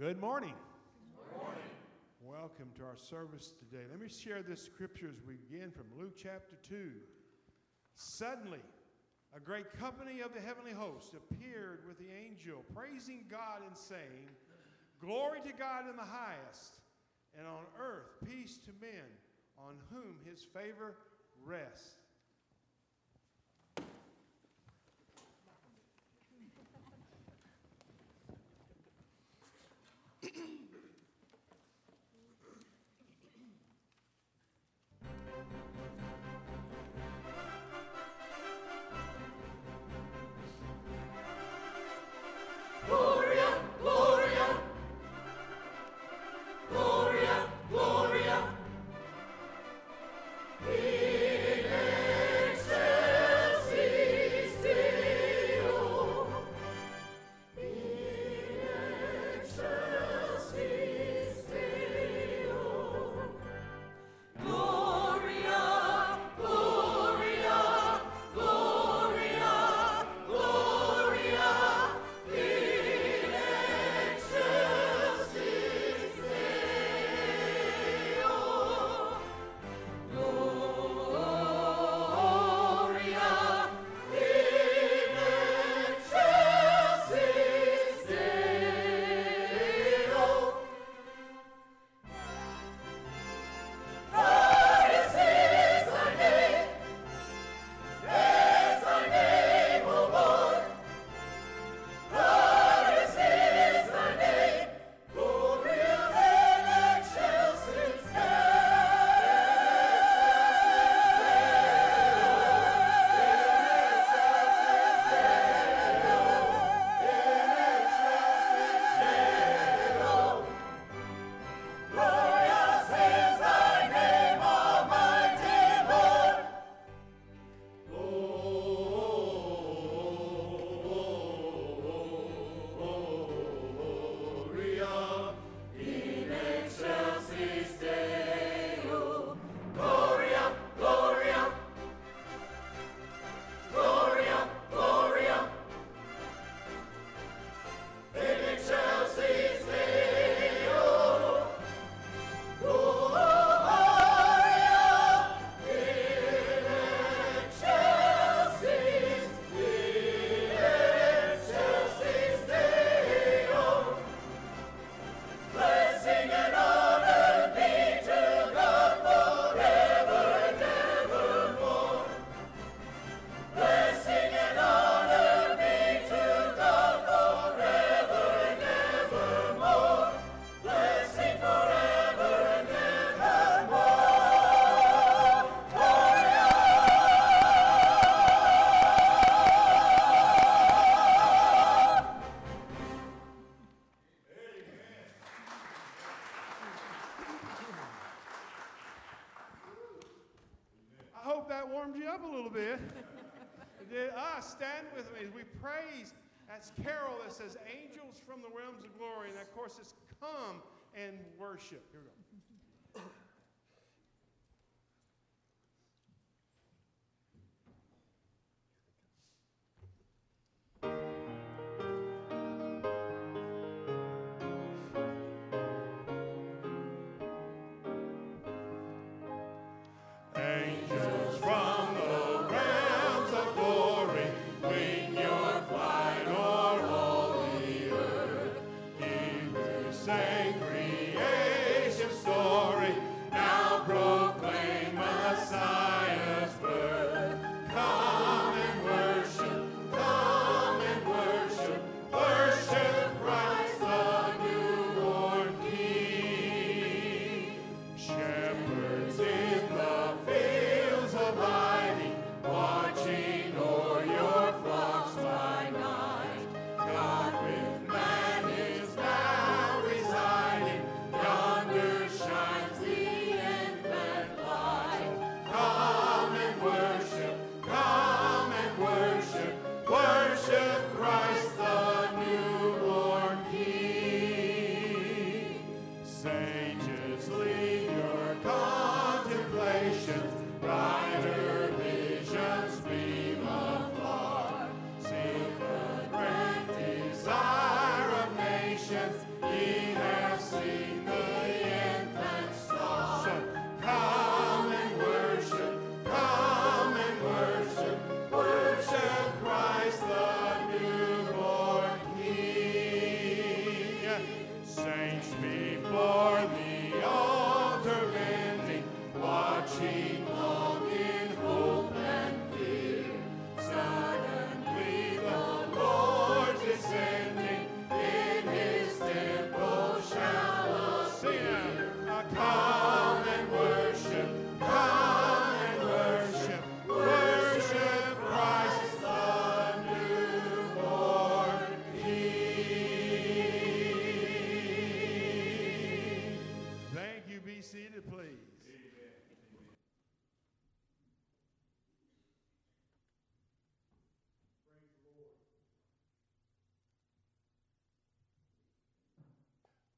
Good morning. Good morning. Welcome to our service today. Let me share this scripture as we begin from Luke chapter 2. Suddenly, a great company of the heavenly host appeared with the angel, praising God and saying, Glory to God in the highest, and on earth peace to men on whom his favor rests. Worship. Here we go.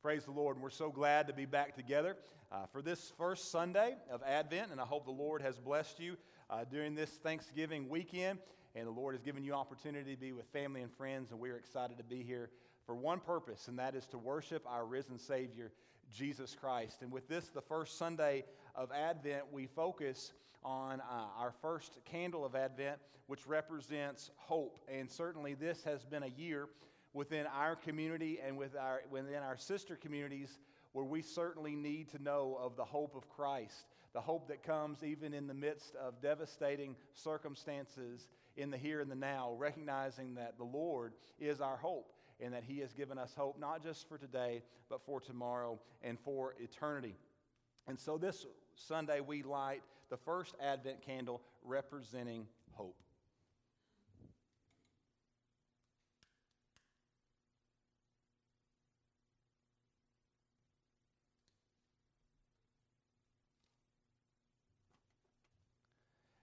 Praise the Lord. And we're so glad to be back together uh, for this first Sunday of Advent. And I hope the Lord has blessed you uh, during this Thanksgiving weekend. And the Lord has given you opportunity to be with family and friends. And we're excited to be here for one purpose, and that is to worship our risen Savior, Jesus Christ. And with this, the first Sunday of Advent, we focus on uh, our first candle of Advent, which represents hope. And certainly, this has been a year within our community and with our, within our sister communities where we certainly need to know of the hope of Christ, the hope that comes even in the midst of devastating circumstances in the here and the now, recognizing that the Lord is our hope and that He has given us hope not just for today, but for tomorrow and for eternity. And so this Sunday, we light the first Advent candle representing hope.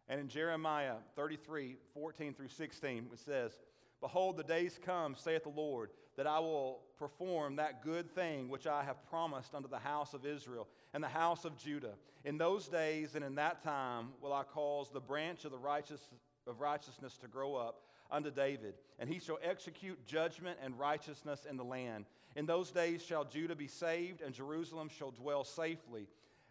And in Jeremiah 33 14 through 16, it says, Behold, the days come, saith the Lord, that I will perform that good thing which I have promised unto the house of Israel and the house of Judah. In those days and in that time will I cause the branch of the righteous of righteousness to grow up unto David, and he shall execute judgment and righteousness in the land. In those days shall Judah be saved, and Jerusalem shall dwell safely.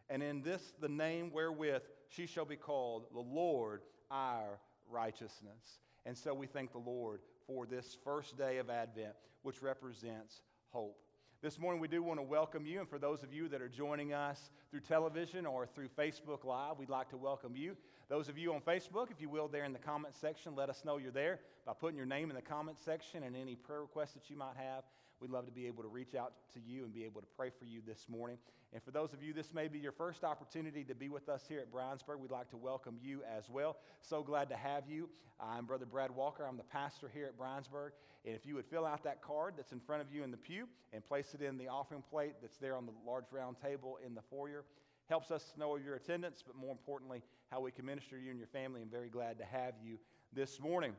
And in this the name wherewith she shall be called the Lord our righteousness. And so we thank the Lord for this first day of Advent, which represents hope. This morning, we do want to welcome you, and for those of you that are joining us through television or through Facebook Live, we'd like to welcome you. Those of you on Facebook, if you will, there in the comment section, let us know you're there by putting your name in the comment section and any prayer requests that you might have. We'd love to be able to reach out to you and be able to pray for you this morning. And for those of you, this may be your first opportunity to be with us here at Brownsburg. We'd like to welcome you as well. So glad to have you. I'm Brother Brad Walker. I'm the pastor here at Brownsburg. And if you would fill out that card that's in front of you in the pew and place it in the offering plate that's there on the large round table in the foyer, helps us to know of your attendance, but more importantly, how we can minister to you and your family. I'm very glad to have you this morning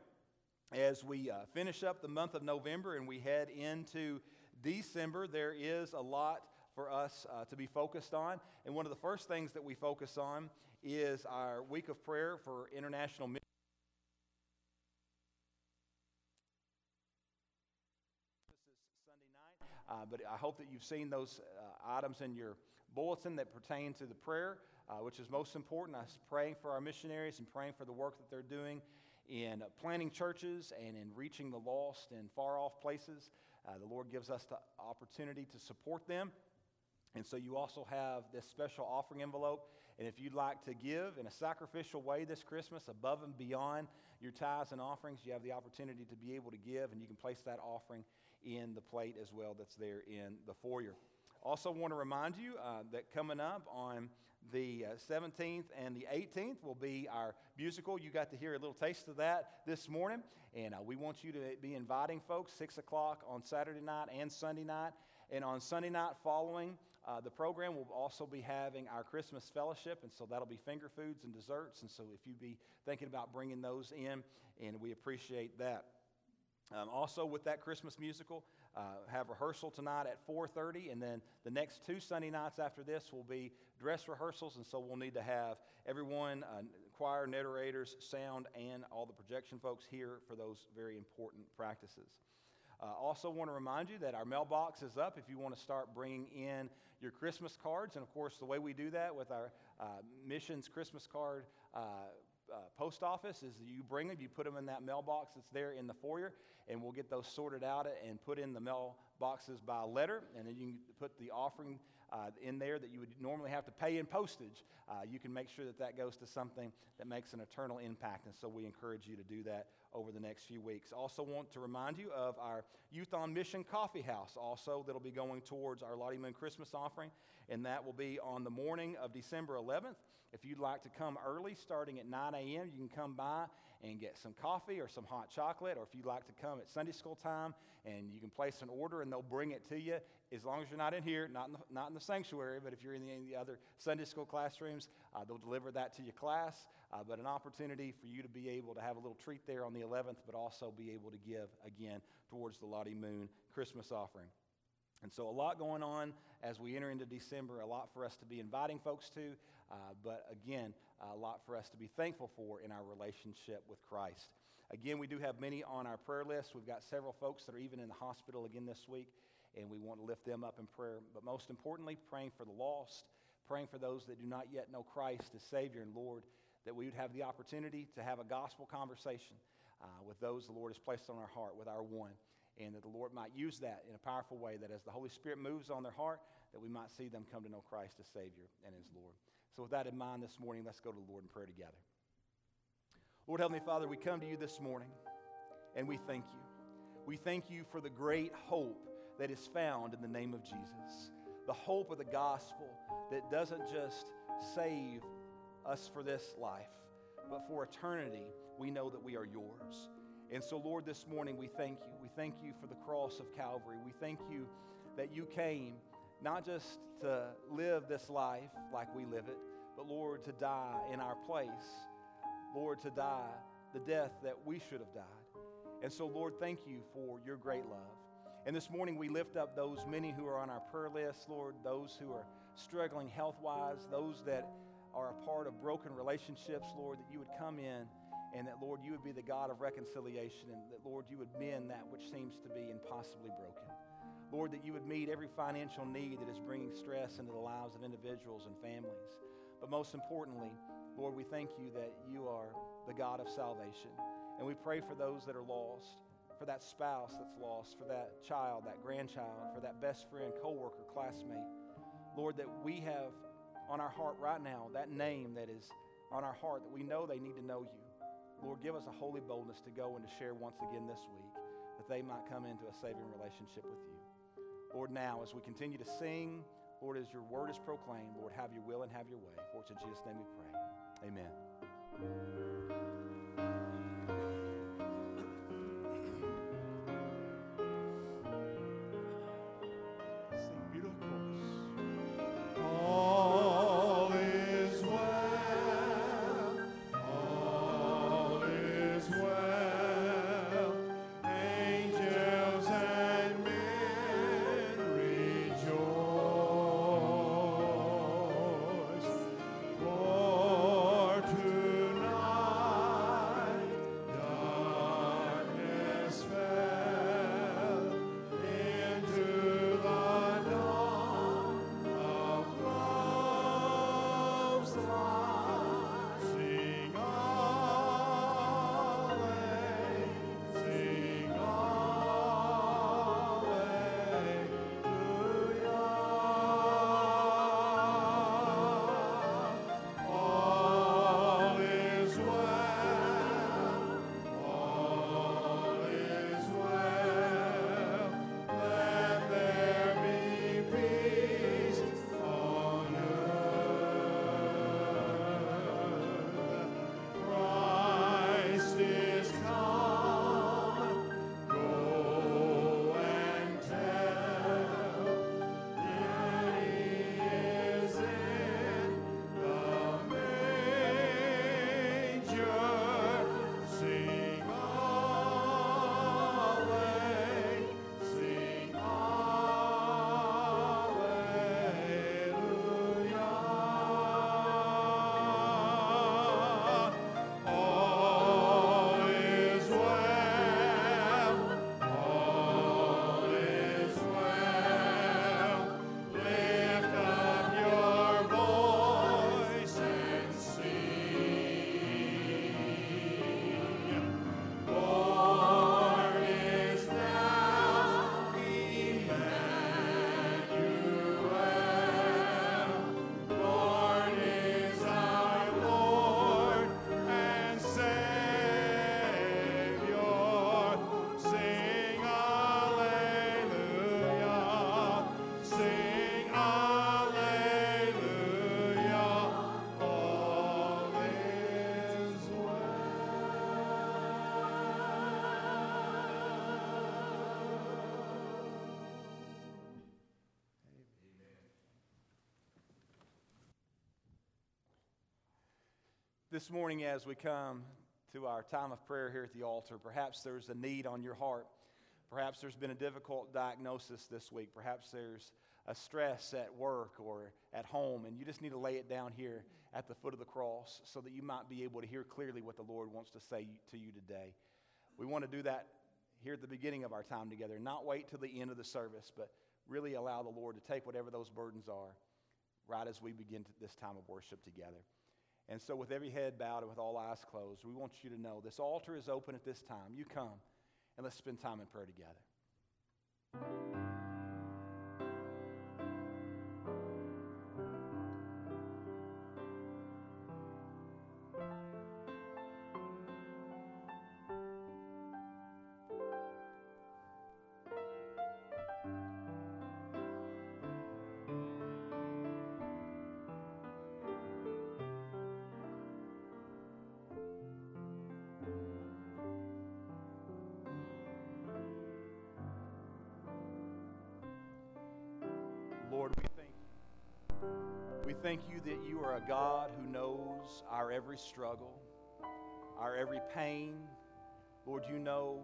as we uh, finish up the month of November and we head into December, there is a lot for us uh, to be focused on. And one of the first things that we focus on is our week of prayer for international missions. Sunday night, uh, but I hope that you've seen those uh, items in your bulletin that pertain to the prayer, uh, which is most important. I was praying for our missionaries and praying for the work that they're doing in planting churches and in reaching the lost in far off places. Uh, the Lord gives us the opportunity to support them. And so you also have this special offering envelope. And if you'd like to give in a sacrificial way this Christmas, above and beyond your tithes and offerings, you have the opportunity to be able to give, and you can place that offering in the plate as well that's there in the foyer. Also, want to remind you uh, that coming up on the uh, 17th and the 18th will be our musical. You got to hear a little taste of that this morning. And uh, we want you to be inviting folks 6 o'clock on Saturday night and Sunday night. And on Sunday night following uh, the program, we'll also be having our Christmas fellowship. And so that'll be finger foods and desserts. And so if you'd be thinking about bringing those in, and we appreciate that. Um, also, with that Christmas musical, uh, have rehearsal tonight at 4.30 and then the next two sunday nights after this will be dress rehearsals and so we'll need to have everyone uh, choir narrators sound and all the projection folks here for those very important practices Uh, also, want to remind you that our mailbox is up if you want to start bringing in your Christmas cards. And of course, the way we do that with our uh, missions Christmas card uh, uh, post office is you bring them, you put them in that mailbox that's there in the foyer, and we'll get those sorted out and put in the mailboxes by letter. And then you can put the offering uh, in there that you would normally have to pay in postage. Uh, you can make sure that that goes to something that makes an eternal impact. And so we encourage you to do that over the next few weeks. Also, want to remind you of our Youth on Mission Coffee House, also, that'll be going towards our Lottie Moon Christmas offering. And that will be on the morning of December 11th. If you'd like to come early, starting at 9 a.m., you can come by and get some coffee or some hot chocolate. Or if you'd like to come at Sunday school time and you can place an order and they'll bring it to you, as long as you're not in here, not in the, not in the sanctuary, but if you're in the, in the other Sunday school classrooms, uh, they'll deliver that to your class. Uh, but an opportunity for you to be able to have a little treat there on the 11th, but also be able to give again towards the Lottie Moon Christmas offering. And so, a lot going on as we enter into December, a lot for us to be inviting folks to, uh, but again, a lot for us to be thankful for in our relationship with Christ. Again, we do have many on our prayer list. We've got several folks that are even in the hospital again this week, and we want to lift them up in prayer. But most importantly, praying for the lost, praying for those that do not yet know Christ as Savior and Lord, that we would have the opportunity to have a gospel conversation uh, with those the Lord has placed on our heart, with our one and that the Lord might use that in a powerful way, that as the Holy Spirit moves on their heart, that we might see them come to know Christ as Savior and as Lord. So, with that in mind this morning, let's go to the Lord in prayer together. Lord Heavenly Father, we come to you this morning and we thank you. We thank you for the great hope that is found in the name of Jesus. The hope of the gospel that doesn't just save us for this life, but for eternity, we know that we are yours. And so, Lord, this morning we thank you. We thank you for the cross of Calvary. We thank you that you came not just to live this life like we live it, but, Lord, to die in our place. Lord, to die the death that we should have died. And so, Lord, thank you for your great love. And this morning we lift up those many who are on our prayer list, Lord, those who are struggling health wise, those that are a part of broken relationships, Lord, that you would come in and that, Lord, you would be the God of reconciliation, and that, Lord, you would mend that which seems to be impossibly broken. Lord, that you would meet every financial need that is bringing stress into the lives of individuals and families. But most importantly, Lord, we thank you that you are the God of salvation. And we pray for those that are lost, for that spouse that's lost, for that child, that grandchild, for that best friend, coworker, classmate. Lord, that we have on our heart right now that name that is on our heart that we know they need to know you. Lord, give us a holy boldness to go and to share once again this week that they might come into a saving relationship with you. Lord, now as we continue to sing, Lord, as your word is proclaimed, Lord, have your will and have your way. For it's in Jesus' name we pray. Amen. This morning, as we come to our time of prayer here at the altar, perhaps there's a need on your heart. Perhaps there's been a difficult diagnosis this week. Perhaps there's a stress at work or at home, and you just need to lay it down here at the foot of the cross so that you might be able to hear clearly what the Lord wants to say to you today. We want to do that here at the beginning of our time together, not wait till the end of the service, but really allow the Lord to take whatever those burdens are right as we begin this time of worship together. And so, with every head bowed and with all eyes closed, we want you to know this altar is open at this time. You come and let's spend time in prayer together. Thank you that you are a God who knows our every struggle, our every pain. Lord, you know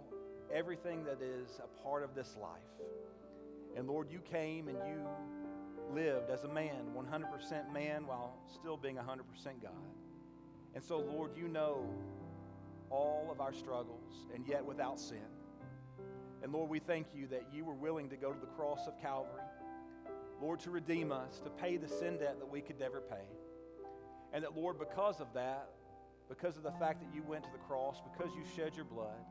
everything that is a part of this life. And Lord, you came and you lived as a man, 100% man, while still being 100% God. And so, Lord, you know all of our struggles, and yet without sin. And Lord, we thank you that you were willing to go to the cross of Calvary Lord, to redeem us, to pay the sin debt that we could never pay. And that, Lord, because of that, because of the fact that you went to the cross, because you shed your blood,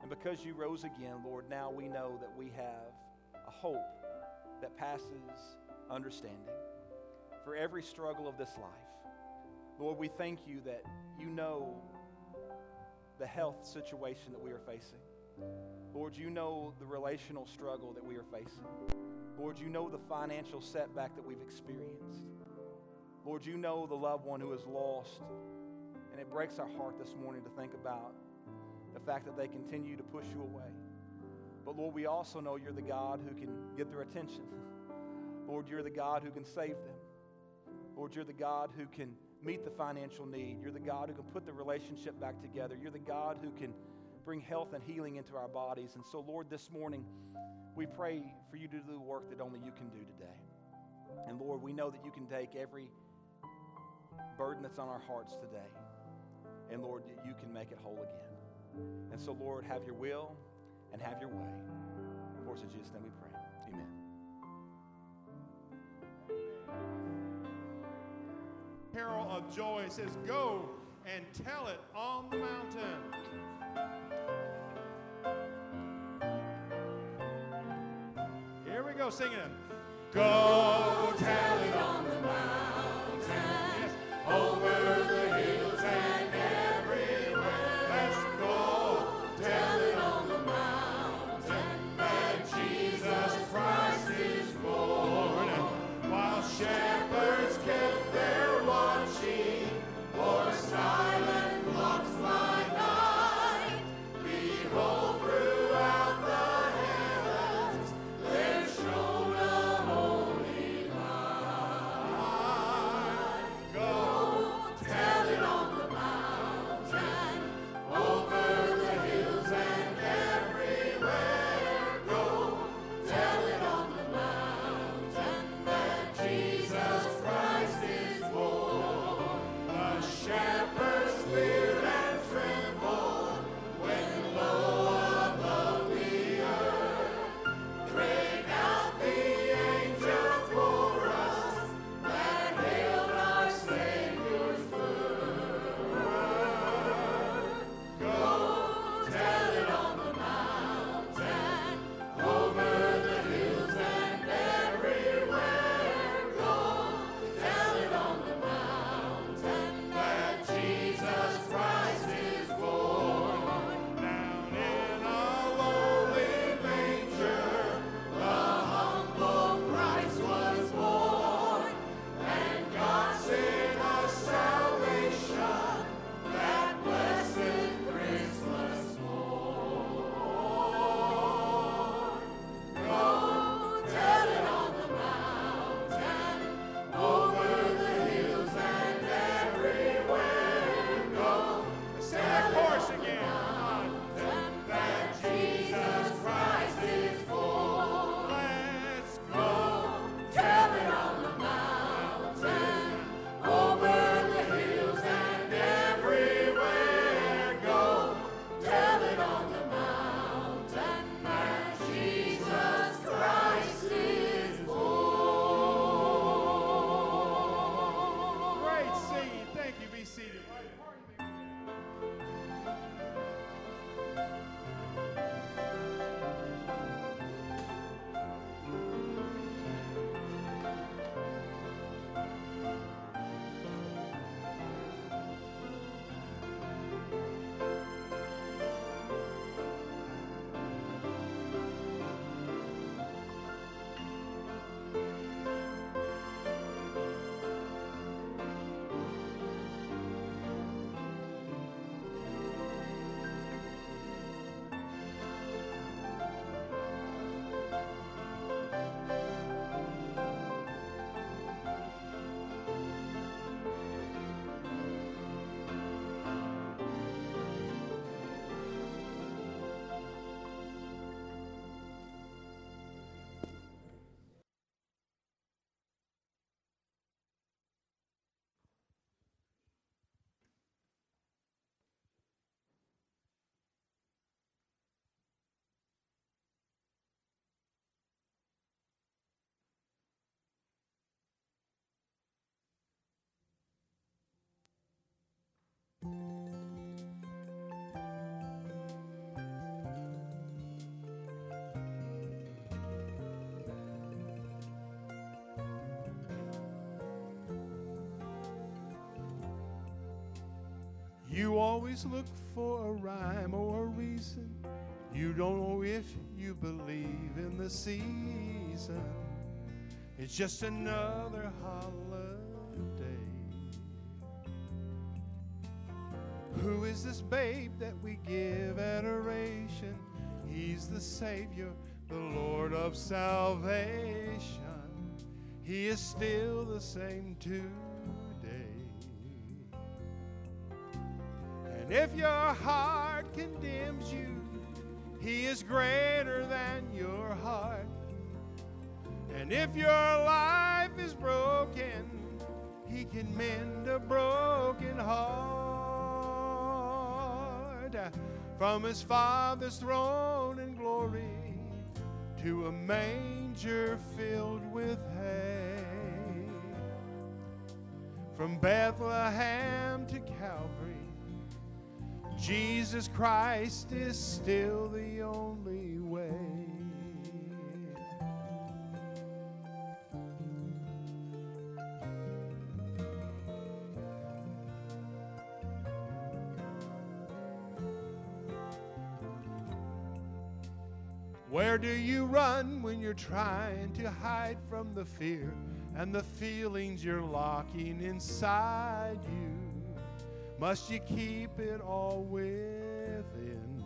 and because you rose again, Lord, now we know that we have a hope that passes understanding for every struggle of this life. Lord, we thank you that you know the health situation that we are facing. Lord, you know the relational struggle that we are facing. Lord, you know the financial setback that we've experienced. Lord, you know the loved one who is lost. And it breaks our heart this morning to think about the fact that they continue to push you away. But Lord, we also know you're the God who can get their attention. Lord, you're the God who can save them. Lord, you're the God who can meet the financial need. You're the God who can put the relationship back together. You're the God who can bring health and healing into our bodies. And so, Lord, this morning, we pray for you to do the work that only you can do today. And Lord, we know that you can take every burden that's on our hearts today. And Lord, you can make it whole again. And so, Lord, have your will and have your way. Course, in Jesus' name we pray. Amen. Carol of Joy says, Go and tell it on the mountain. Go singing. Go tell You always look for a rhyme or a reason. You don't know if you believe in the season. It's just another holiday. Who is this babe that we give adoration? He's the Savior, the Lord of salvation. He is still the same today. And if your heart condemns you, He is greater than your heart. And if your life is broken, He can mend a broken heart. From His Father's throne in glory to a manger filled with hay. From Bethlehem to Calvary, Jesus Christ is still the only way. Where do you run when you're trying to hide from the fear and the feelings you're locking inside you? Must you keep it all within?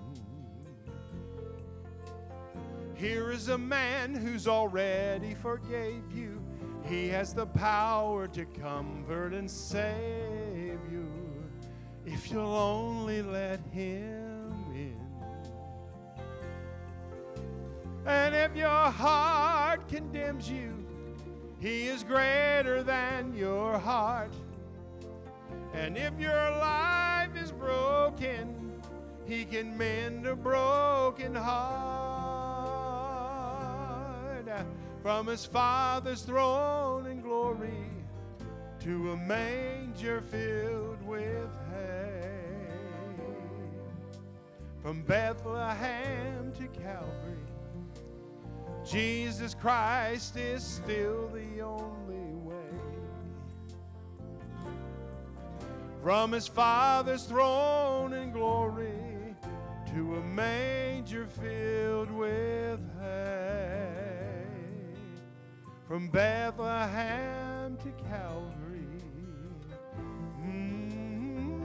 Here is a man who's already forgave you. He has the power to comfort and save you if you'll only let him in. And if your heart condemns you, he is greater than your heart. And if your life is broken, he can mend a broken heart. From his Father's throne in glory to a manger filled with hay. From Bethlehem to Calvary, Jesus Christ is still the only From his Father's throne in glory to a manger filled with hay. From Bethlehem to Calvary. Mm,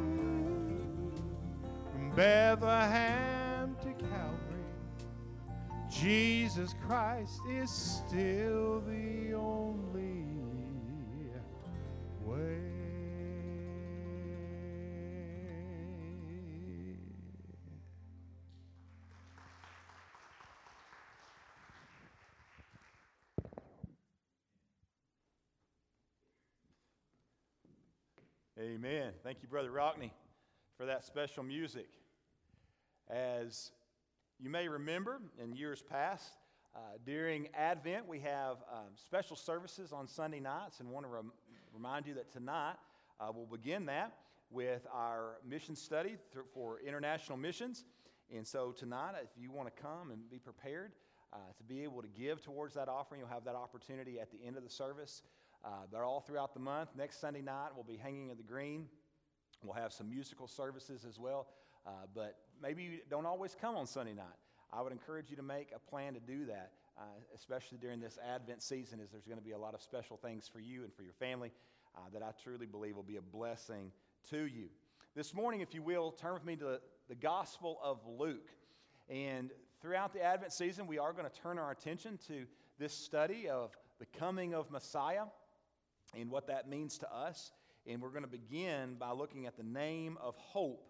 From Bethlehem to Calvary. Jesus Christ is still the only way. Amen. Thank you, Brother Rockney, for that special music. As you may remember in years past, uh, during Advent, we have um, special services on Sunday nights, and want to rem- remind you that tonight uh, we'll begin that with our mission study th- for international missions. And so tonight, if you want to come and be prepared uh, to be able to give towards that offering, you'll have that opportunity at the end of the service. Uh, they're all throughout the month. Next Sunday night, we'll be hanging in the green. We'll have some musical services as well. Uh, but maybe you don't always come on Sunday night. I would encourage you to make a plan to do that, uh, especially during this Advent season, as there's going to be a lot of special things for you and for your family uh, that I truly believe will be a blessing to you. This morning, if you will, turn with me to the Gospel of Luke. And throughout the Advent season, we are going to turn our attention to this study of the coming of Messiah and what that means to us. And we're going to begin by looking at the name of hope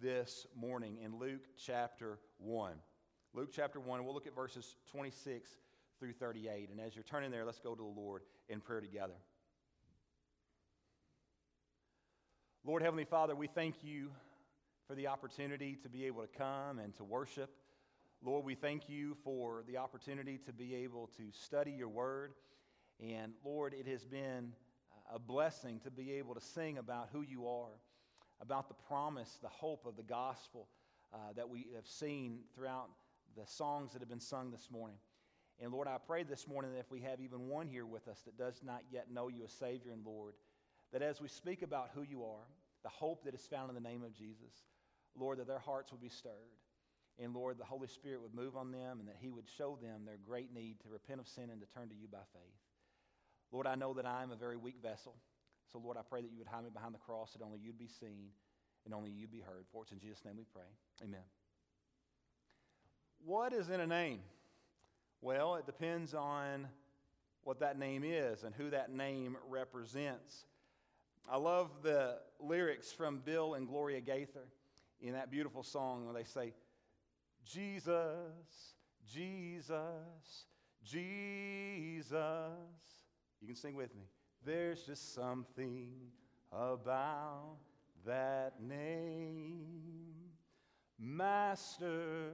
this morning in Luke chapter 1. Luke chapter 1, we'll look at verses 26 through 38. And as you're turning there, let's go to the Lord in prayer together. Lord Heavenly Father, we thank you for the opportunity to be able to come and to worship. Lord, we thank you for the opportunity to be able to study your word. And Lord, it has been a blessing to be able to sing about who you are, about the promise, the hope of the gospel uh, that we have seen throughout the songs that have been sung this morning. And Lord, I pray this morning that if we have even one here with us that does not yet know you as Savior and Lord, that as we speak about who you are, the hope that is found in the name of Jesus. Lord, that their hearts would be stirred. And Lord, the Holy Spirit would move on them and that He would show them their great need to repent of sin and to turn to you by faith. Lord, I know that I am a very weak vessel. So, Lord, I pray that you would hide me behind the cross, that only you'd be seen and only you'd be heard. For it's in Jesus' name we pray. Amen. What is in a name? Well, it depends on what that name is and who that name represents. I love the lyrics from Bill and Gloria Gaither in that beautiful song where they say, Jesus, Jesus, Jesus. You can sing with me. There's just something about that name. Master,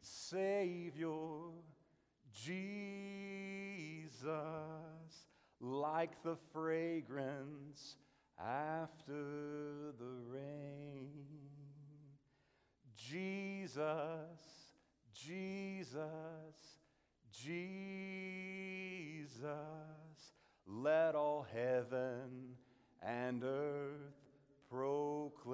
Savior, Jesus, like the fragrance after the rain. Jesus, Jesus, Jesus, let all heaven and earth proclaim.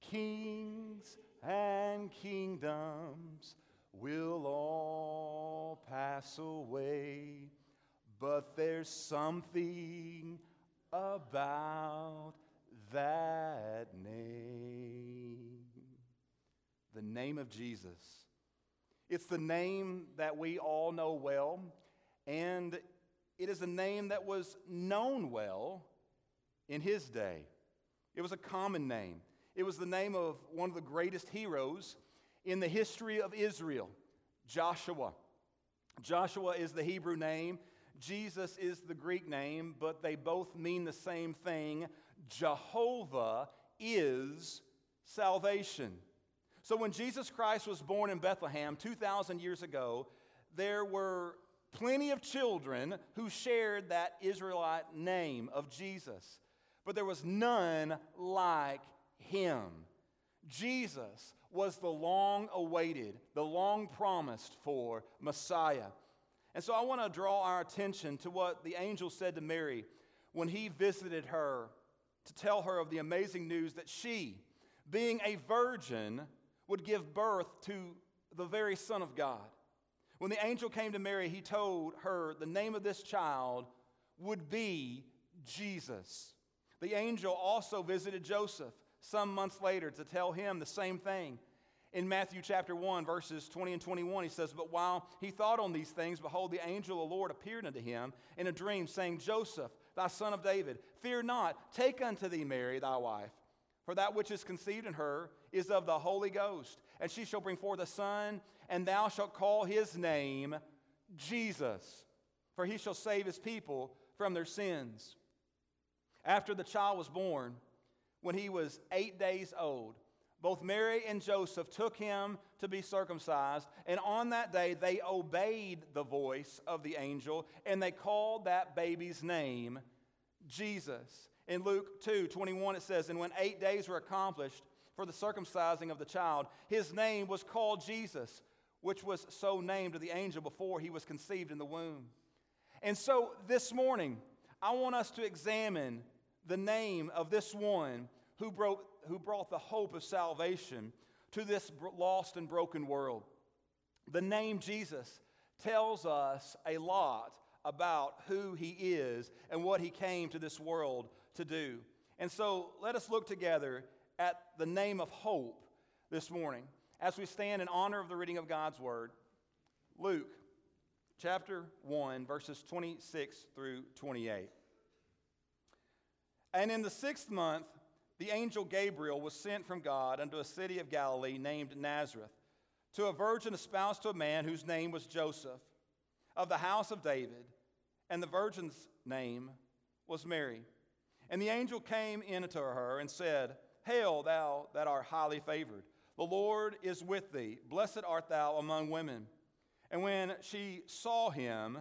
Kings and kingdoms will all pass away, but there's something about that name. The name of Jesus. It's the name that we all know well, and it is a name that was known well in his day. It was a common name. It was the name of one of the greatest heroes in the history of Israel, Joshua. Joshua is the Hebrew name, Jesus is the Greek name, but they both mean the same thing. Jehovah is salvation. So when Jesus Christ was born in Bethlehem 2,000 years ago, there were plenty of children who shared that Israelite name of Jesus, but there was none like him. Jesus was the long awaited, the long promised for Messiah. And so I want to draw our attention to what the angel said to Mary when he visited her to tell her of the amazing news that she, being a virgin, would give birth to the very Son of God. When the angel came to Mary, he told her the name of this child would be Jesus. The angel also visited Joseph some months later to tell him the same thing. In Matthew chapter 1, verses 20 and 21, he says, But while he thought on these things, behold, the angel of the Lord appeared unto him in a dream, saying, Joseph, thy son of David, fear not, take unto thee Mary thy wife. For that which is conceived in her is of the Holy Ghost, and she shall bring forth a son, and thou shalt call his name Jesus, for he shall save his people from their sins. After the child was born, when he was eight days old, both Mary and Joseph took him to be circumcised, and on that day they obeyed the voice of the angel, and they called that baby's name Jesus. In Luke 2 21, it says, And when eight days were accomplished for the circumcising of the child, his name was called Jesus, which was so named to the angel before he was conceived in the womb. And so this morning, I want us to examine the name of this one who brought, who brought the hope of salvation to this lost and broken world. The name Jesus tells us a lot about who he is and what he came to this world to do. And so let us look together at the name of hope this morning as we stand in honor of the reading of God's word. Luke chapter 1, verses 26 through 28. And in the sixth month, the angel Gabriel was sent from God unto a city of Galilee named Nazareth to a virgin espoused to a man whose name was Joseph of the house of David, and the virgin's name was Mary. And the angel came in to her and said, Hail, thou that art highly favored. The Lord is with thee. Blessed art thou among women. And when she saw him,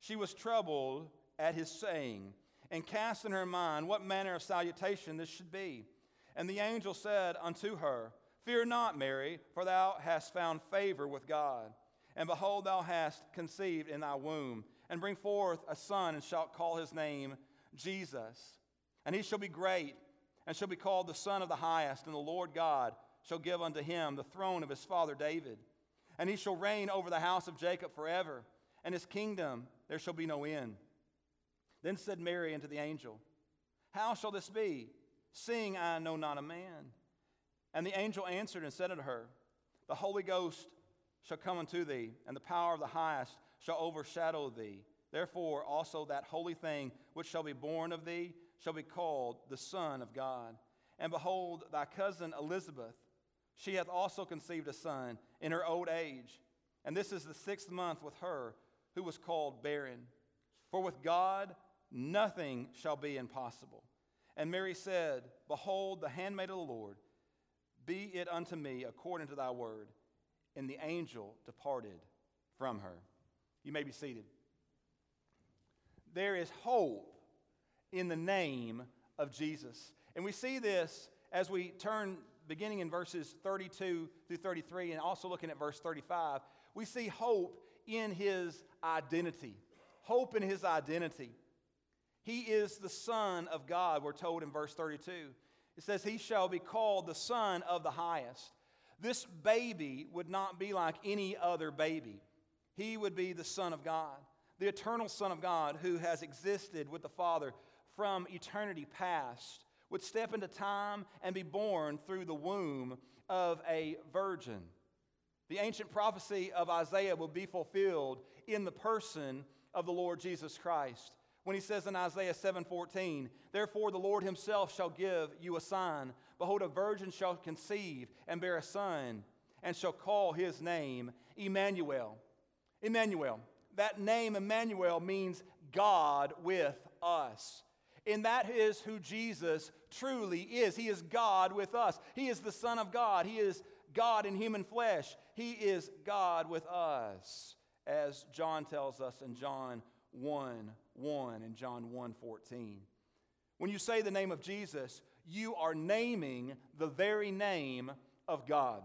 she was troubled at his saying and cast in her mind what manner of salutation this should be. And the angel said unto her, Fear not, Mary, for thou hast found favor with God. And behold, thou hast conceived in thy womb, and bring forth a son, and shalt call his name Jesus. And he shall be great, and shall be called the Son of the Highest, and the Lord God shall give unto him the throne of his father David. And he shall reign over the house of Jacob forever, and his kingdom there shall be no end. Then said Mary unto the angel, How shall this be, seeing I know not a man? And the angel answered and said unto her, The Holy Ghost shall come unto thee, and the power of the highest shall overshadow thee. Therefore also that holy thing which shall be born of thee shall be called the Son of God. And behold, thy cousin Elizabeth, she hath also conceived a son in her old age. And this is the sixth month with her who was called barren. For with God nothing shall be impossible. And Mary said, Behold, the handmaid of the Lord, be it unto me according to thy word. And the angel departed from her. You may be seated. There is hope in the name of Jesus. And we see this as we turn beginning in verses 32 through 33 and also looking at verse 35. We see hope in his identity. Hope in his identity. He is the Son of God, we're told in verse 32. It says, He shall be called the Son of the Highest. This baby would not be like any other baby. He would be the Son of God, the eternal Son of God who has existed with the Father from eternity past would step into time and be born through the womb of a virgin. The ancient prophecy of Isaiah will be fulfilled in the person of the Lord Jesus Christ. When he says in Isaiah 7:14, "Therefore the Lord himself shall give you a sign: behold a virgin shall conceive and bear a son, and shall call his name Emmanuel." Emmanuel. That name Emmanuel means God with us. And that is who Jesus truly is. He is God with us. He is the Son of God. He is God in human flesh. He is God with us, as John tells us in John 1 1 and John 1 14. When you say the name of Jesus, you are naming the very name of God.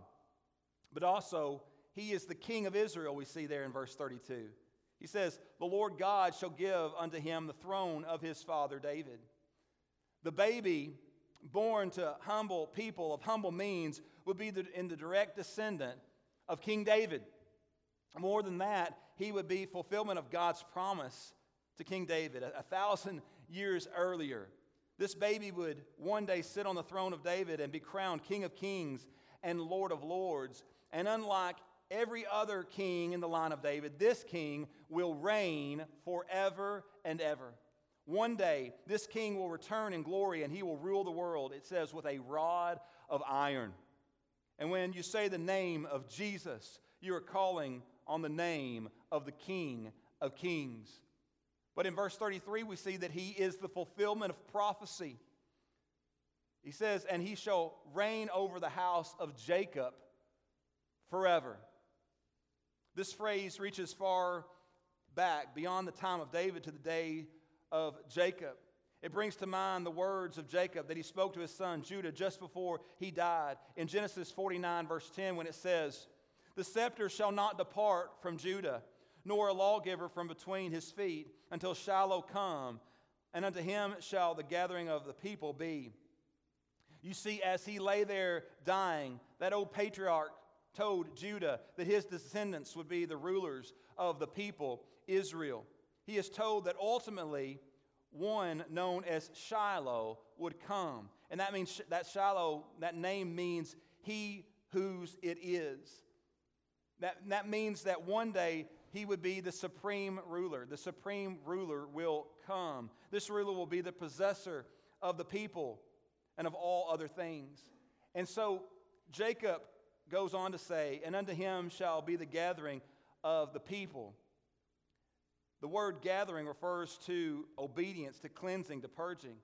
But also, He is the King of Israel, we see there in verse 32. He says, The Lord God shall give unto him the throne of his father David. The baby born to humble people of humble means would be the, in the direct descendant of King David. More than that, he would be fulfillment of God's promise to King David a, a thousand years earlier. This baby would one day sit on the throne of David and be crowned King of Kings and Lord of Lords. And unlike every other king in the line of David, this king will reign forever and ever. One day, this king will return in glory and he will rule the world, it says, with a rod of iron. And when you say the name of Jesus, you are calling on the name of the King of Kings. But in verse 33, we see that he is the fulfillment of prophecy. He says, And he shall reign over the house of Jacob forever. This phrase reaches far back beyond the time of David to the day of Jacob. It brings to mind the words of Jacob that he spoke to his son Judah just before he died in Genesis 49, verse 10, when it says, The scepter shall not depart from Judah, nor a lawgiver from between his feet, until Shiloh come, and unto him shall the gathering of the people be. You see, as he lay there dying, that old patriarch told Judah that his descendants would be the rulers of the people Israel. He is told that ultimately one known as Shiloh would come. And that means that Shiloh, that name means he whose it is. That, that means that one day he would be the supreme ruler. The supreme ruler will come. This ruler will be the possessor of the people and of all other things. And so Jacob goes on to say, And unto him shall be the gathering of the people. The word gathering refers to obedience, to cleansing, to purging.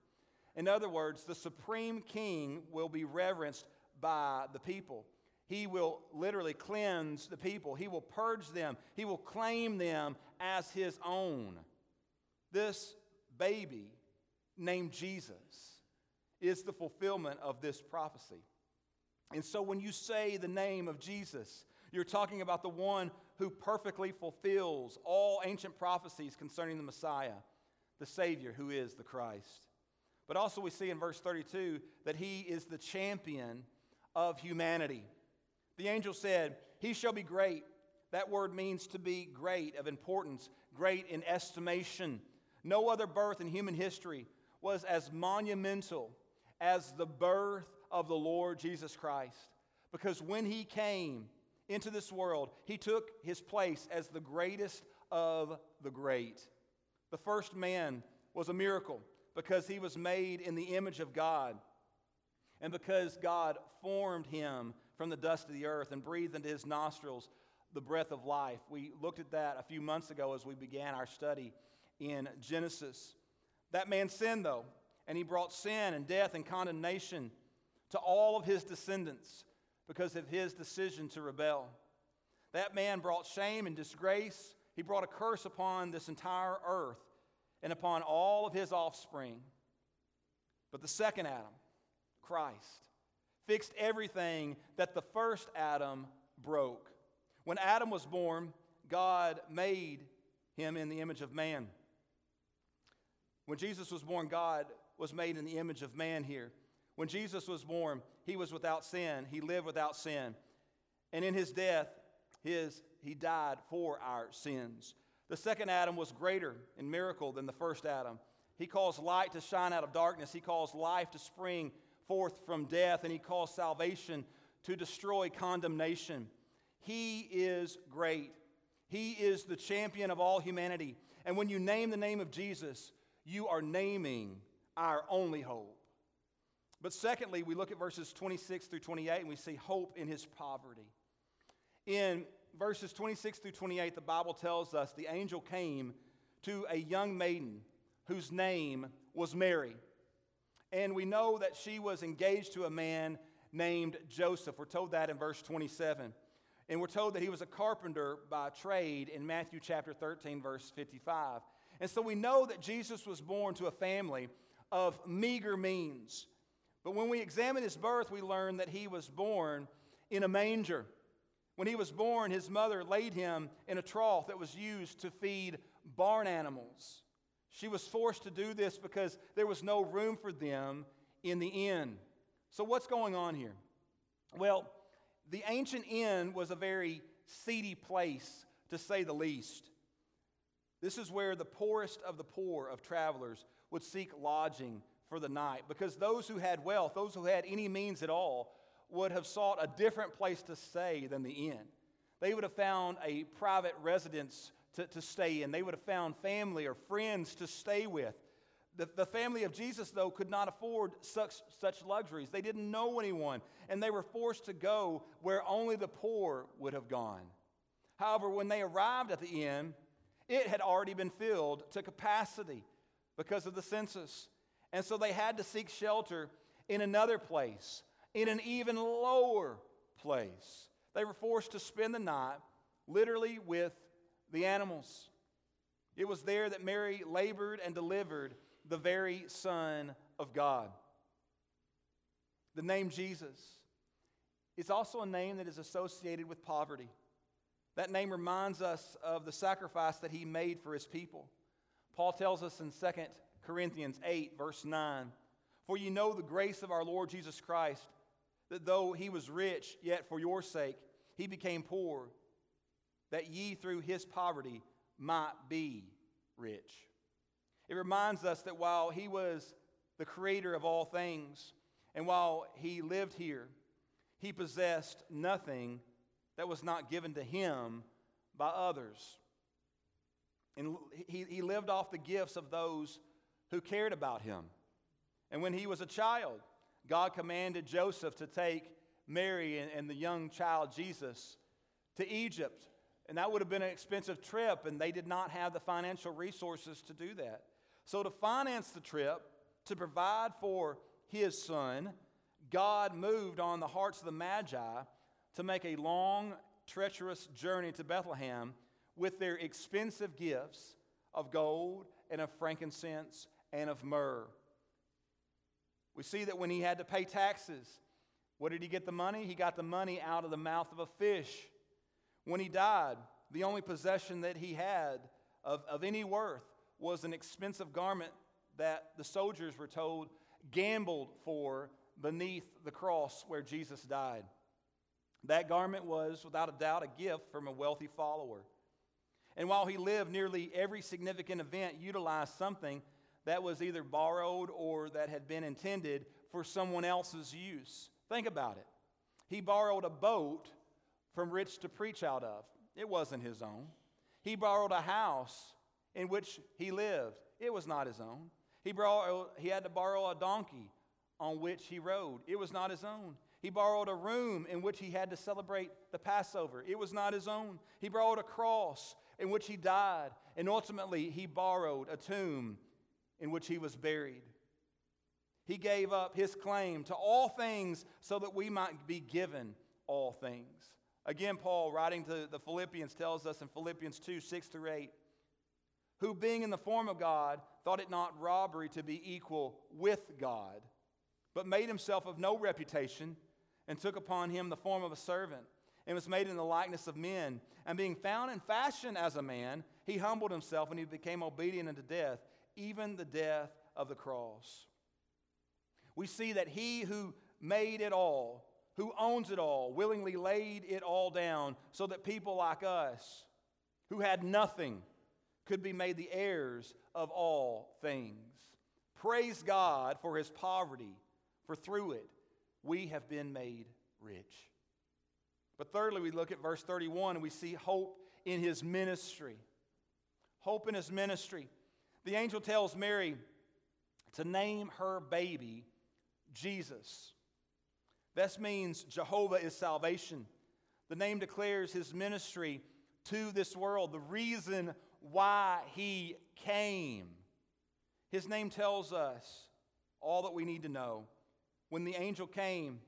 In other words, the supreme king will be reverenced by the people. He will literally cleanse the people. He will purge them. He will claim them as his own. This baby named Jesus is the fulfillment of this prophecy. And so when you say the name of Jesus, you're talking about the one who perfectly fulfills all ancient prophecies concerning the Messiah, the Savior who is the Christ. But also, we see in verse 32 that he is the champion of humanity. The angel said, He shall be great. That word means to be great, of importance, great in estimation. No other birth in human history was as monumental as the birth of the Lord Jesus Christ. Because when he came into this world, he took his place as the greatest of the great. The first man was a miracle because he was made in the image of God and because God formed him from the dust of the earth and breathed into his nostrils the breath of life. We looked at that a few months ago as we began our study in Genesis. That man sinned, though, and he brought sin and death and condemnation to all of his descendants because of his decision to rebel. That man brought shame and disgrace. He brought a curse upon this entire earth and upon all of his offspring. But the second Adam, Christ, fixed everything that the first Adam broke. When Adam was born, God made him in the image of man. When Jesus was born, God was made in the image of man here. When Jesus was born, he was without sin. He lived without sin. And in his death, his, he died for our sins. The second Adam was greater in miracle than the first Adam. He caused light to shine out of darkness. He caused life to spring forth from death, and he caused salvation to destroy condemnation. He is great. He is the champion of all humanity. And when you name the name of Jesus, you are naming our only hope. But secondly, we look at verses 26 through 28 and we see hope in his poverty. In verses 26 through 28, the Bible tells us the angel came to a young maiden whose name was Mary. And we know that she was engaged to a man named Joseph. We're told that in verse 27. And we're told that he was a carpenter by trade in Matthew chapter 13, verse 55. And so we know that Jesus was born to a family of meager means. But when we examine his birth, we learn that he was born in a manger. When he was born, his mother laid him in a trough that was used to feed barn animals. She was forced to do this because there was no room for them in the inn. So, what's going on here? Well, the ancient inn was a very seedy place, to say the least. This is where the poorest of the poor of travelers would seek lodging for the night because those who had wealth, those who had any means at all, would have sought a different place to stay than the inn. They would have found a private residence to, to stay in, they would have found family or friends to stay with. The, the family of Jesus, though, could not afford such, such luxuries. They didn't know anyone, and they were forced to go where only the poor would have gone. However, when they arrived at the inn, it had already been filled to capacity because of the census. And so they had to seek shelter in another place, in an even lower place. They were forced to spend the night literally with the animals. It was there that Mary labored and delivered the very Son of God. The name Jesus is also a name that is associated with poverty. That name reminds us of the sacrifice that he made for his people. Paul tells us in 2 Corinthians 8, verse 9 For you know the grace of our Lord Jesus Christ, that though he was rich, yet for your sake he became poor, that ye through his poverty might be rich. It reminds us that while he was the creator of all things, and while he lived here, he possessed nothing that was not given to him by others. And he, he lived off the gifts of those who cared about him. And when he was a child, God commanded Joseph to take Mary and, and the young child Jesus to Egypt. And that would have been an expensive trip, and they did not have the financial resources to do that. So, to finance the trip, to provide for his son, God moved on the hearts of the Magi to make a long, treacherous journey to Bethlehem with their expensive gifts of gold and of frankincense and of myrrh. We see that when he had to pay taxes, what did he get the money? He got the money out of the mouth of a fish. When he died, the only possession that he had of, of any worth was an expensive garment that the soldiers were told gambled for beneath the cross where Jesus died. That garment was, without a doubt, a gift from a wealthy follower. And while he lived, nearly every significant event utilized something that was either borrowed or that had been intended for someone else's use. Think about it. He borrowed a boat from Rich to preach out of, it wasn't his own. He borrowed a house in which he lived, it was not his own. He, borrowed, he had to borrow a donkey on which he rode, it was not his own. He borrowed a room in which he had to celebrate the Passover. It was not his own. He borrowed a cross in which he died. And ultimately, he borrowed a tomb in which he was buried. He gave up his claim to all things so that we might be given all things. Again, Paul, writing to the Philippians, tells us in Philippians 2 6 through 8, who being in the form of God, thought it not robbery to be equal with God, but made himself of no reputation, and took upon him the form of a servant, and was made in the likeness of men. And being found in fashion as a man, he humbled himself, and he became obedient unto death, even the death of the cross. We see that he who made it all who owns it all, willingly laid it all down so that people like us, who had nothing, could be made the heirs of all things. Praise God for his poverty, for through it we have been made rich. But thirdly, we look at verse 31 and we see hope in his ministry. Hope in his ministry. The angel tells Mary to name her baby Jesus. This means Jehovah is salvation. The name declares his ministry to this world, the reason why he came. His name tells us all that we need to know. When the angel came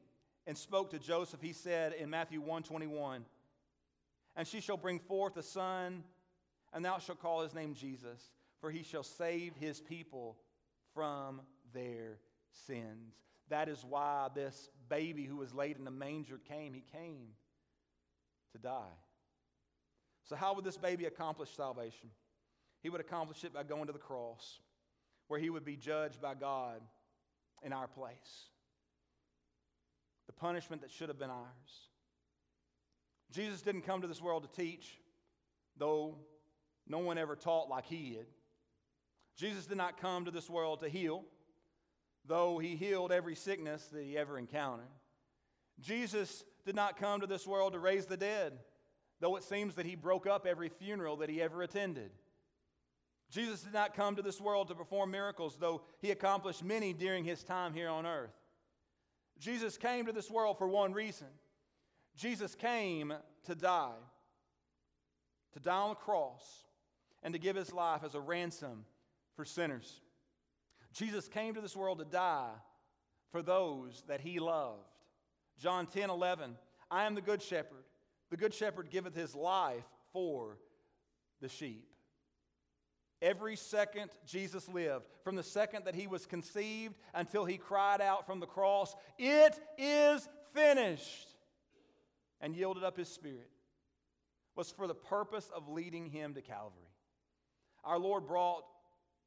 and spoke to Joseph, he said in Matthew 121, And she shall bring forth a son, and thou shalt call his name Jesus, for he shall save his people from their sins. That is why this baby who was laid in the manger came. He came to die. So, how would this baby accomplish salvation? He would accomplish it by going to the cross, where he would be judged by God in our place. The punishment that should have been ours. Jesus didn't come to this world to teach, though no one ever taught like he did. Jesus did not come to this world to heal though he healed every sickness that he ever encountered. Jesus did not come to this world to raise the dead, though it seems that he broke up every funeral that he ever attended. Jesus did not come to this world to perform miracles, though he accomplished many during his time here on earth. Jesus came to this world for one reason Jesus came to die, to die on the cross, and to give his life as a ransom for sinners. Jesus came to this world to die for those that he loved. John 10 11, I am the good shepherd. The good shepherd giveth his life for the sheep. Every second Jesus lived, from the second that he was conceived until he cried out from the cross, It is finished, and yielded up his spirit, was for the purpose of leading him to Calvary. Our Lord brought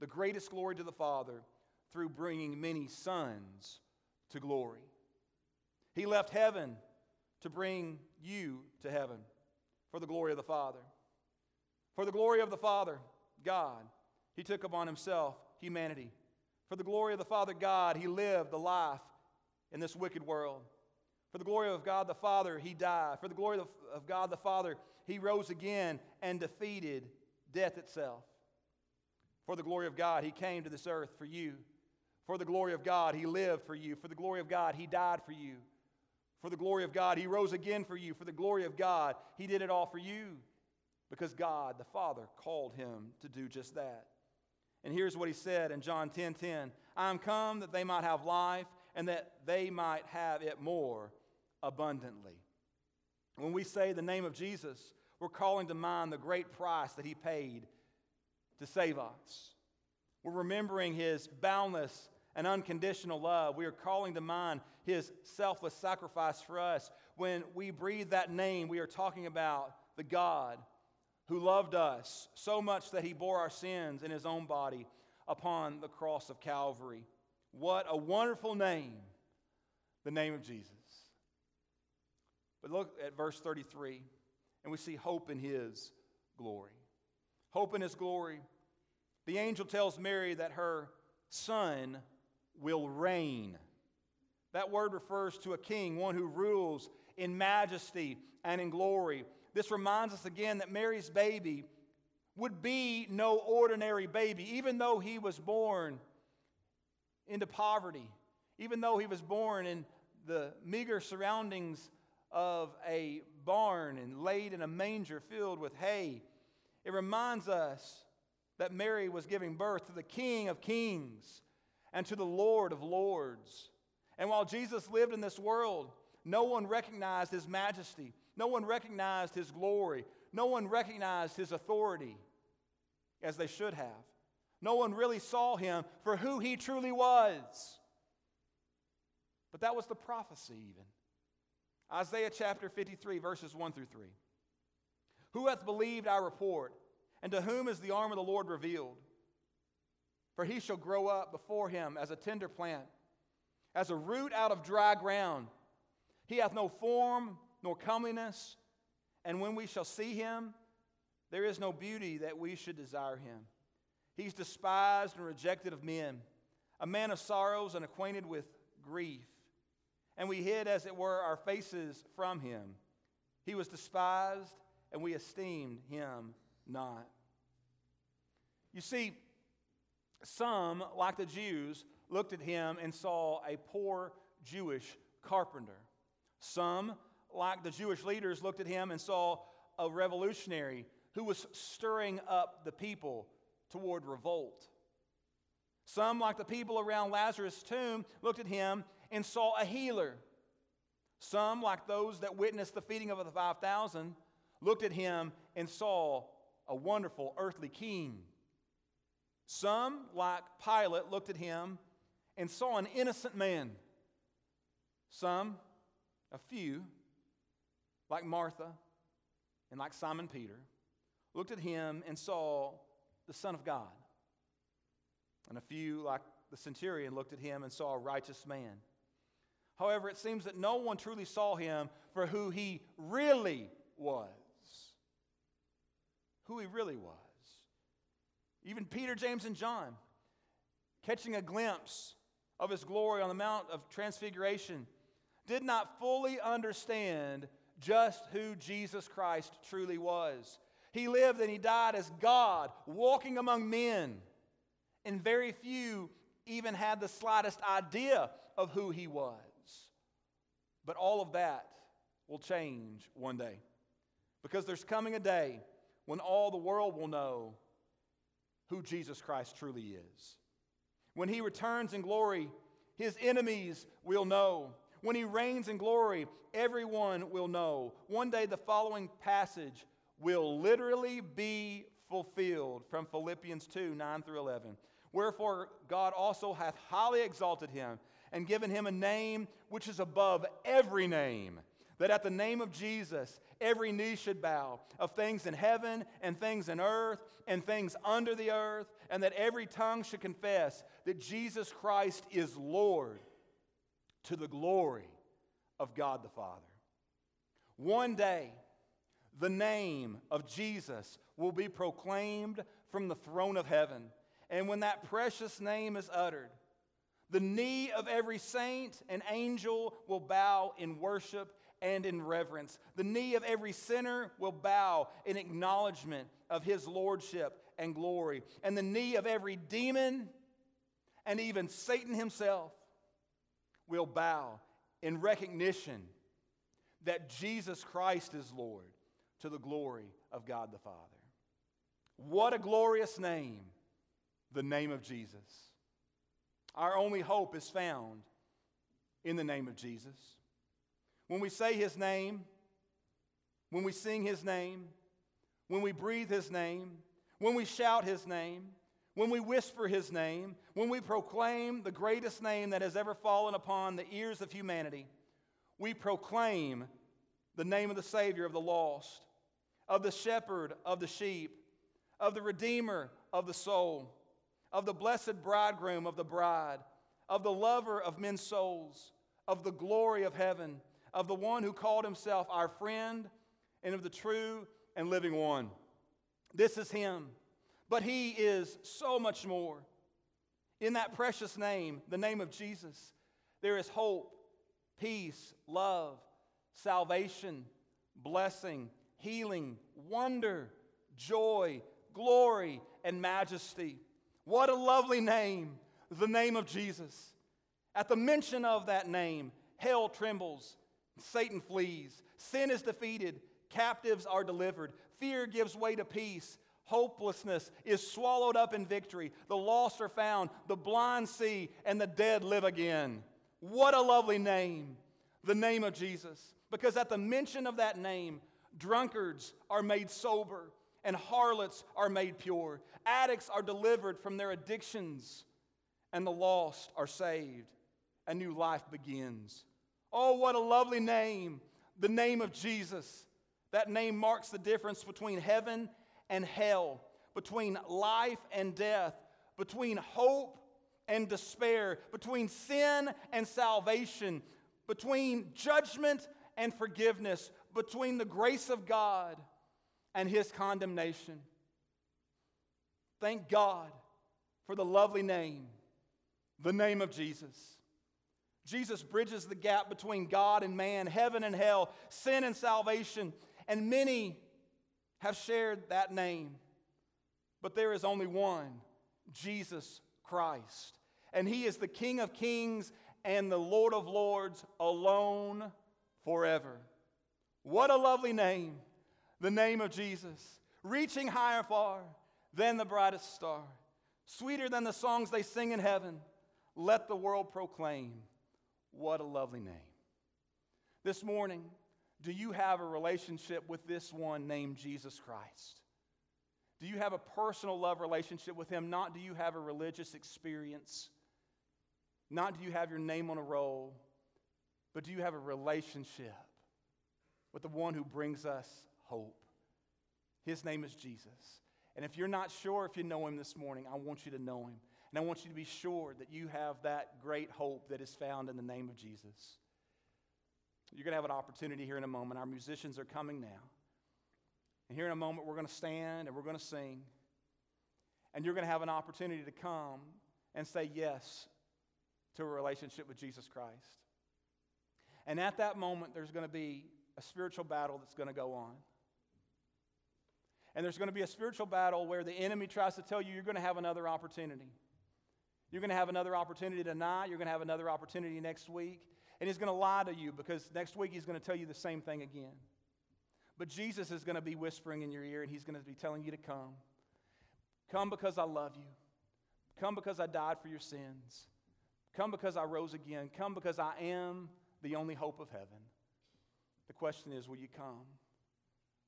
the greatest glory to the Father through bringing many sons to glory. He left heaven to bring you to heaven for the glory of the Father. For the glory of the Father, God, He took upon Himself humanity. For the glory of the Father, God, He lived the life in this wicked world. For the glory of God the Father, He died. For the glory of God the Father, He rose again and defeated death itself. For the glory of God, He came to this earth for you for the glory of God, He lived for you. For the glory of God, He died for you. For the glory of God, He rose again for you. For the glory of God, He did it all for you because God, the Father, called Him to do just that. And here's what He said in John 10 10 I am come that they might have life and that they might have it more abundantly. When we say the name of Jesus, we're calling to mind the great price that He paid to save us. We're remembering His boundless and unconditional love. We are calling to mind his selfless sacrifice for us. When we breathe that name, we are talking about the God who loved us so much that he bore our sins in his own body upon the cross of Calvary. What a wonderful name, the name of Jesus. But look at verse 33, and we see hope in his glory. Hope in his glory. The angel tells Mary that her son will reign. That word refers to a king, one who rules in majesty and in glory. This reminds us again that Mary's baby would be no ordinary baby, even though he was born into poverty, even though he was born in the meager surroundings of a barn and laid in a manger filled with hay. It reminds us that Mary was giving birth to the King of Kings and to the Lord of Lords. And while Jesus lived in this world, no one recognized his majesty, no one recognized his glory, no one recognized his authority as they should have. No one really saw him for who he truly was. But that was the prophecy, even. Isaiah chapter 53, verses 1 through 3. Who hath believed our report, and to whom is the arm of the Lord revealed? For he shall grow up before him as a tender plant, as a root out of dry ground. He hath no form nor comeliness, and when we shall see him, there is no beauty that we should desire him. He's despised and rejected of men, a man of sorrows and acquainted with grief. And we hid, as it were, our faces from him. He was despised, and we esteemed him not. You see, some, like the Jews, looked at him and saw a poor Jewish carpenter. Some, like the Jewish leaders, looked at him and saw a revolutionary who was stirring up the people toward revolt. Some, like the people around Lazarus' tomb, looked at him and saw a healer. Some, like those that witnessed the feeding of the 5,000, looked at him and saw a wonderful earthly king. Some, like Pilate, looked at him and saw an innocent man. Some, a few, like Martha and like Simon Peter, looked at him and saw the Son of God. And a few, like the centurion, looked at him and saw a righteous man. However, it seems that no one truly saw him for who he really was. Who he really was. Even Peter, James, and John, catching a glimpse of his glory on the Mount of Transfiguration, did not fully understand just who Jesus Christ truly was. He lived and he died as God, walking among men. And very few even had the slightest idea of who he was. But all of that will change one day. Because there's coming a day when all the world will know who Jesus Christ truly is. When he returns in glory, his enemies will know. When he reigns in glory, everyone will know. One day, the following passage will literally be fulfilled from Philippians 2 9 through 11. Wherefore, God also hath highly exalted him and given him a name which is above every name, that at the name of Jesus every knee should bow, of things in heaven and things in earth and things under the earth, and that every tongue should confess that Jesus Christ is Lord to the glory of God the Father. One day, the name of Jesus will be proclaimed from the throne of heaven. And when that precious name is uttered, the knee of every saint and angel will bow in worship and in reverence. The knee of every sinner will bow in acknowledgement of his lordship and glory. And the knee of every demon and even Satan himself will bow in recognition that Jesus Christ is Lord to the glory of God the Father. What a glorious name, the name of Jesus. Our only hope is found in the name of Jesus. When we say his name, when we sing his name, when we breathe his name, when we shout his name, when we whisper his name, when we proclaim the greatest name that has ever fallen upon the ears of humanity, we proclaim the name of the Savior of the lost of the shepherd of the sheep, of the redeemer of the soul, of the blessed bridegroom of the bride, of the lover of men's souls, of the glory of heaven, of the one who called himself our friend, and of the true and living one. This is him, but he is so much more. In that precious name, the name of Jesus, there is hope, peace, love, salvation, blessing, healing, wonder, joy, glory, and majesty. What a lovely name, the name of Jesus. At the mention of that name, hell trembles, Satan flees, sin is defeated, captives are delivered, fear gives way to peace, hopelessness is swallowed up in victory, the lost are found, the blind see, and the dead live again. What a lovely name, the name of Jesus. Because at the mention of that name, drunkards are made sober, and harlots are made pure. Addicts are delivered from their addictions, and the lost are saved. A new life begins. Oh, what a lovely name, the name of Jesus. That name marks the difference between heaven and hell, between life and death, between hope and despair, between sin and salvation, between judgment and forgiveness, between the grace of God and his condemnation. Thank God for the lovely name, the name of Jesus. Jesus bridges the gap between God and man, heaven and hell, sin and salvation, and many have shared that name. But there is only one Jesus Christ. And he is the King of kings and the Lord of lords alone forever. What a lovely name, the name of Jesus, reaching higher far than the brightest star, sweeter than the songs they sing in heaven. Let the world proclaim, what a lovely name. This morning, do you have a relationship with this one named Jesus Christ? Do you have a personal love relationship with him? Not do you have a religious experience? Not do you have your name on a roll, but do you have a relationship with the one who brings us hope? His name is Jesus. And if you're not sure if you know him this morning, I want you to know him. And I want you to be sure that you have that great hope that is found in the name of Jesus. You're going to have an opportunity here in a moment. Our musicians are coming now. And here in a moment, we're going to stand and we're going to sing. And you're going to have an opportunity to come and say yes to a relationship with Jesus Christ. And at that moment, there's going to be a spiritual battle that's going to go on. And there's going to be a spiritual battle where the enemy tries to tell you you're going to have another opportunity. You're going to have another opportunity tonight. You're going to have another opportunity next week. And he's going to lie to you because next week he's going to tell you the same thing again. But Jesus is going to be whispering in your ear and he's going to be telling you to come. Come because I love you. Come because I died for your sins. Come because I rose again. Come because I am the only hope of heaven. The question is will you come?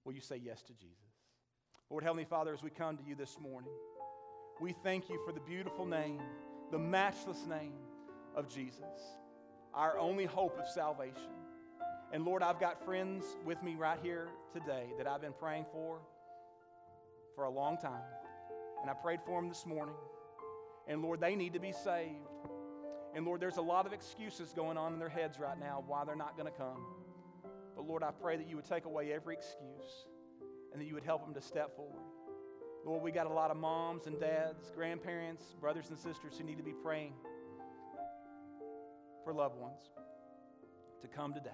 Will you say yes to Jesus? Lord Heavenly Father, as we come to you this morning, we thank you for the beautiful name, the matchless name of Jesus, our only hope of salvation. And Lord, I've got friends with me right here today that I've been praying for for a long time. And I prayed for them this morning. And Lord, they need to be saved. And Lord, there's a lot of excuses going on in their heads right now why they're not going to come. But Lord, I pray that you would take away every excuse and that you would help them to step forward. Lord, we got a lot of moms and dads, grandparents, brothers and sisters who need to be praying for loved ones to come today.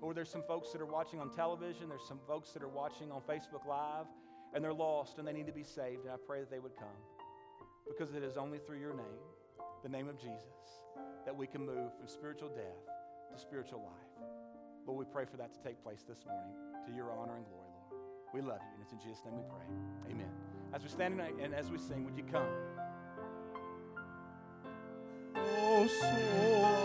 Lord, there's some folks that are watching on television, there's some folks that are watching on Facebook Live, and they're lost and they need to be saved. And I pray that they would come because it is only through your name, the name of Jesus, that we can move from spiritual death to spiritual life. Lord, we pray for that to take place this morning to your honor and glory. We love you, and it's in Jesus' name we pray. Amen. As we stand tonight and as we sing, would you come? Oh, so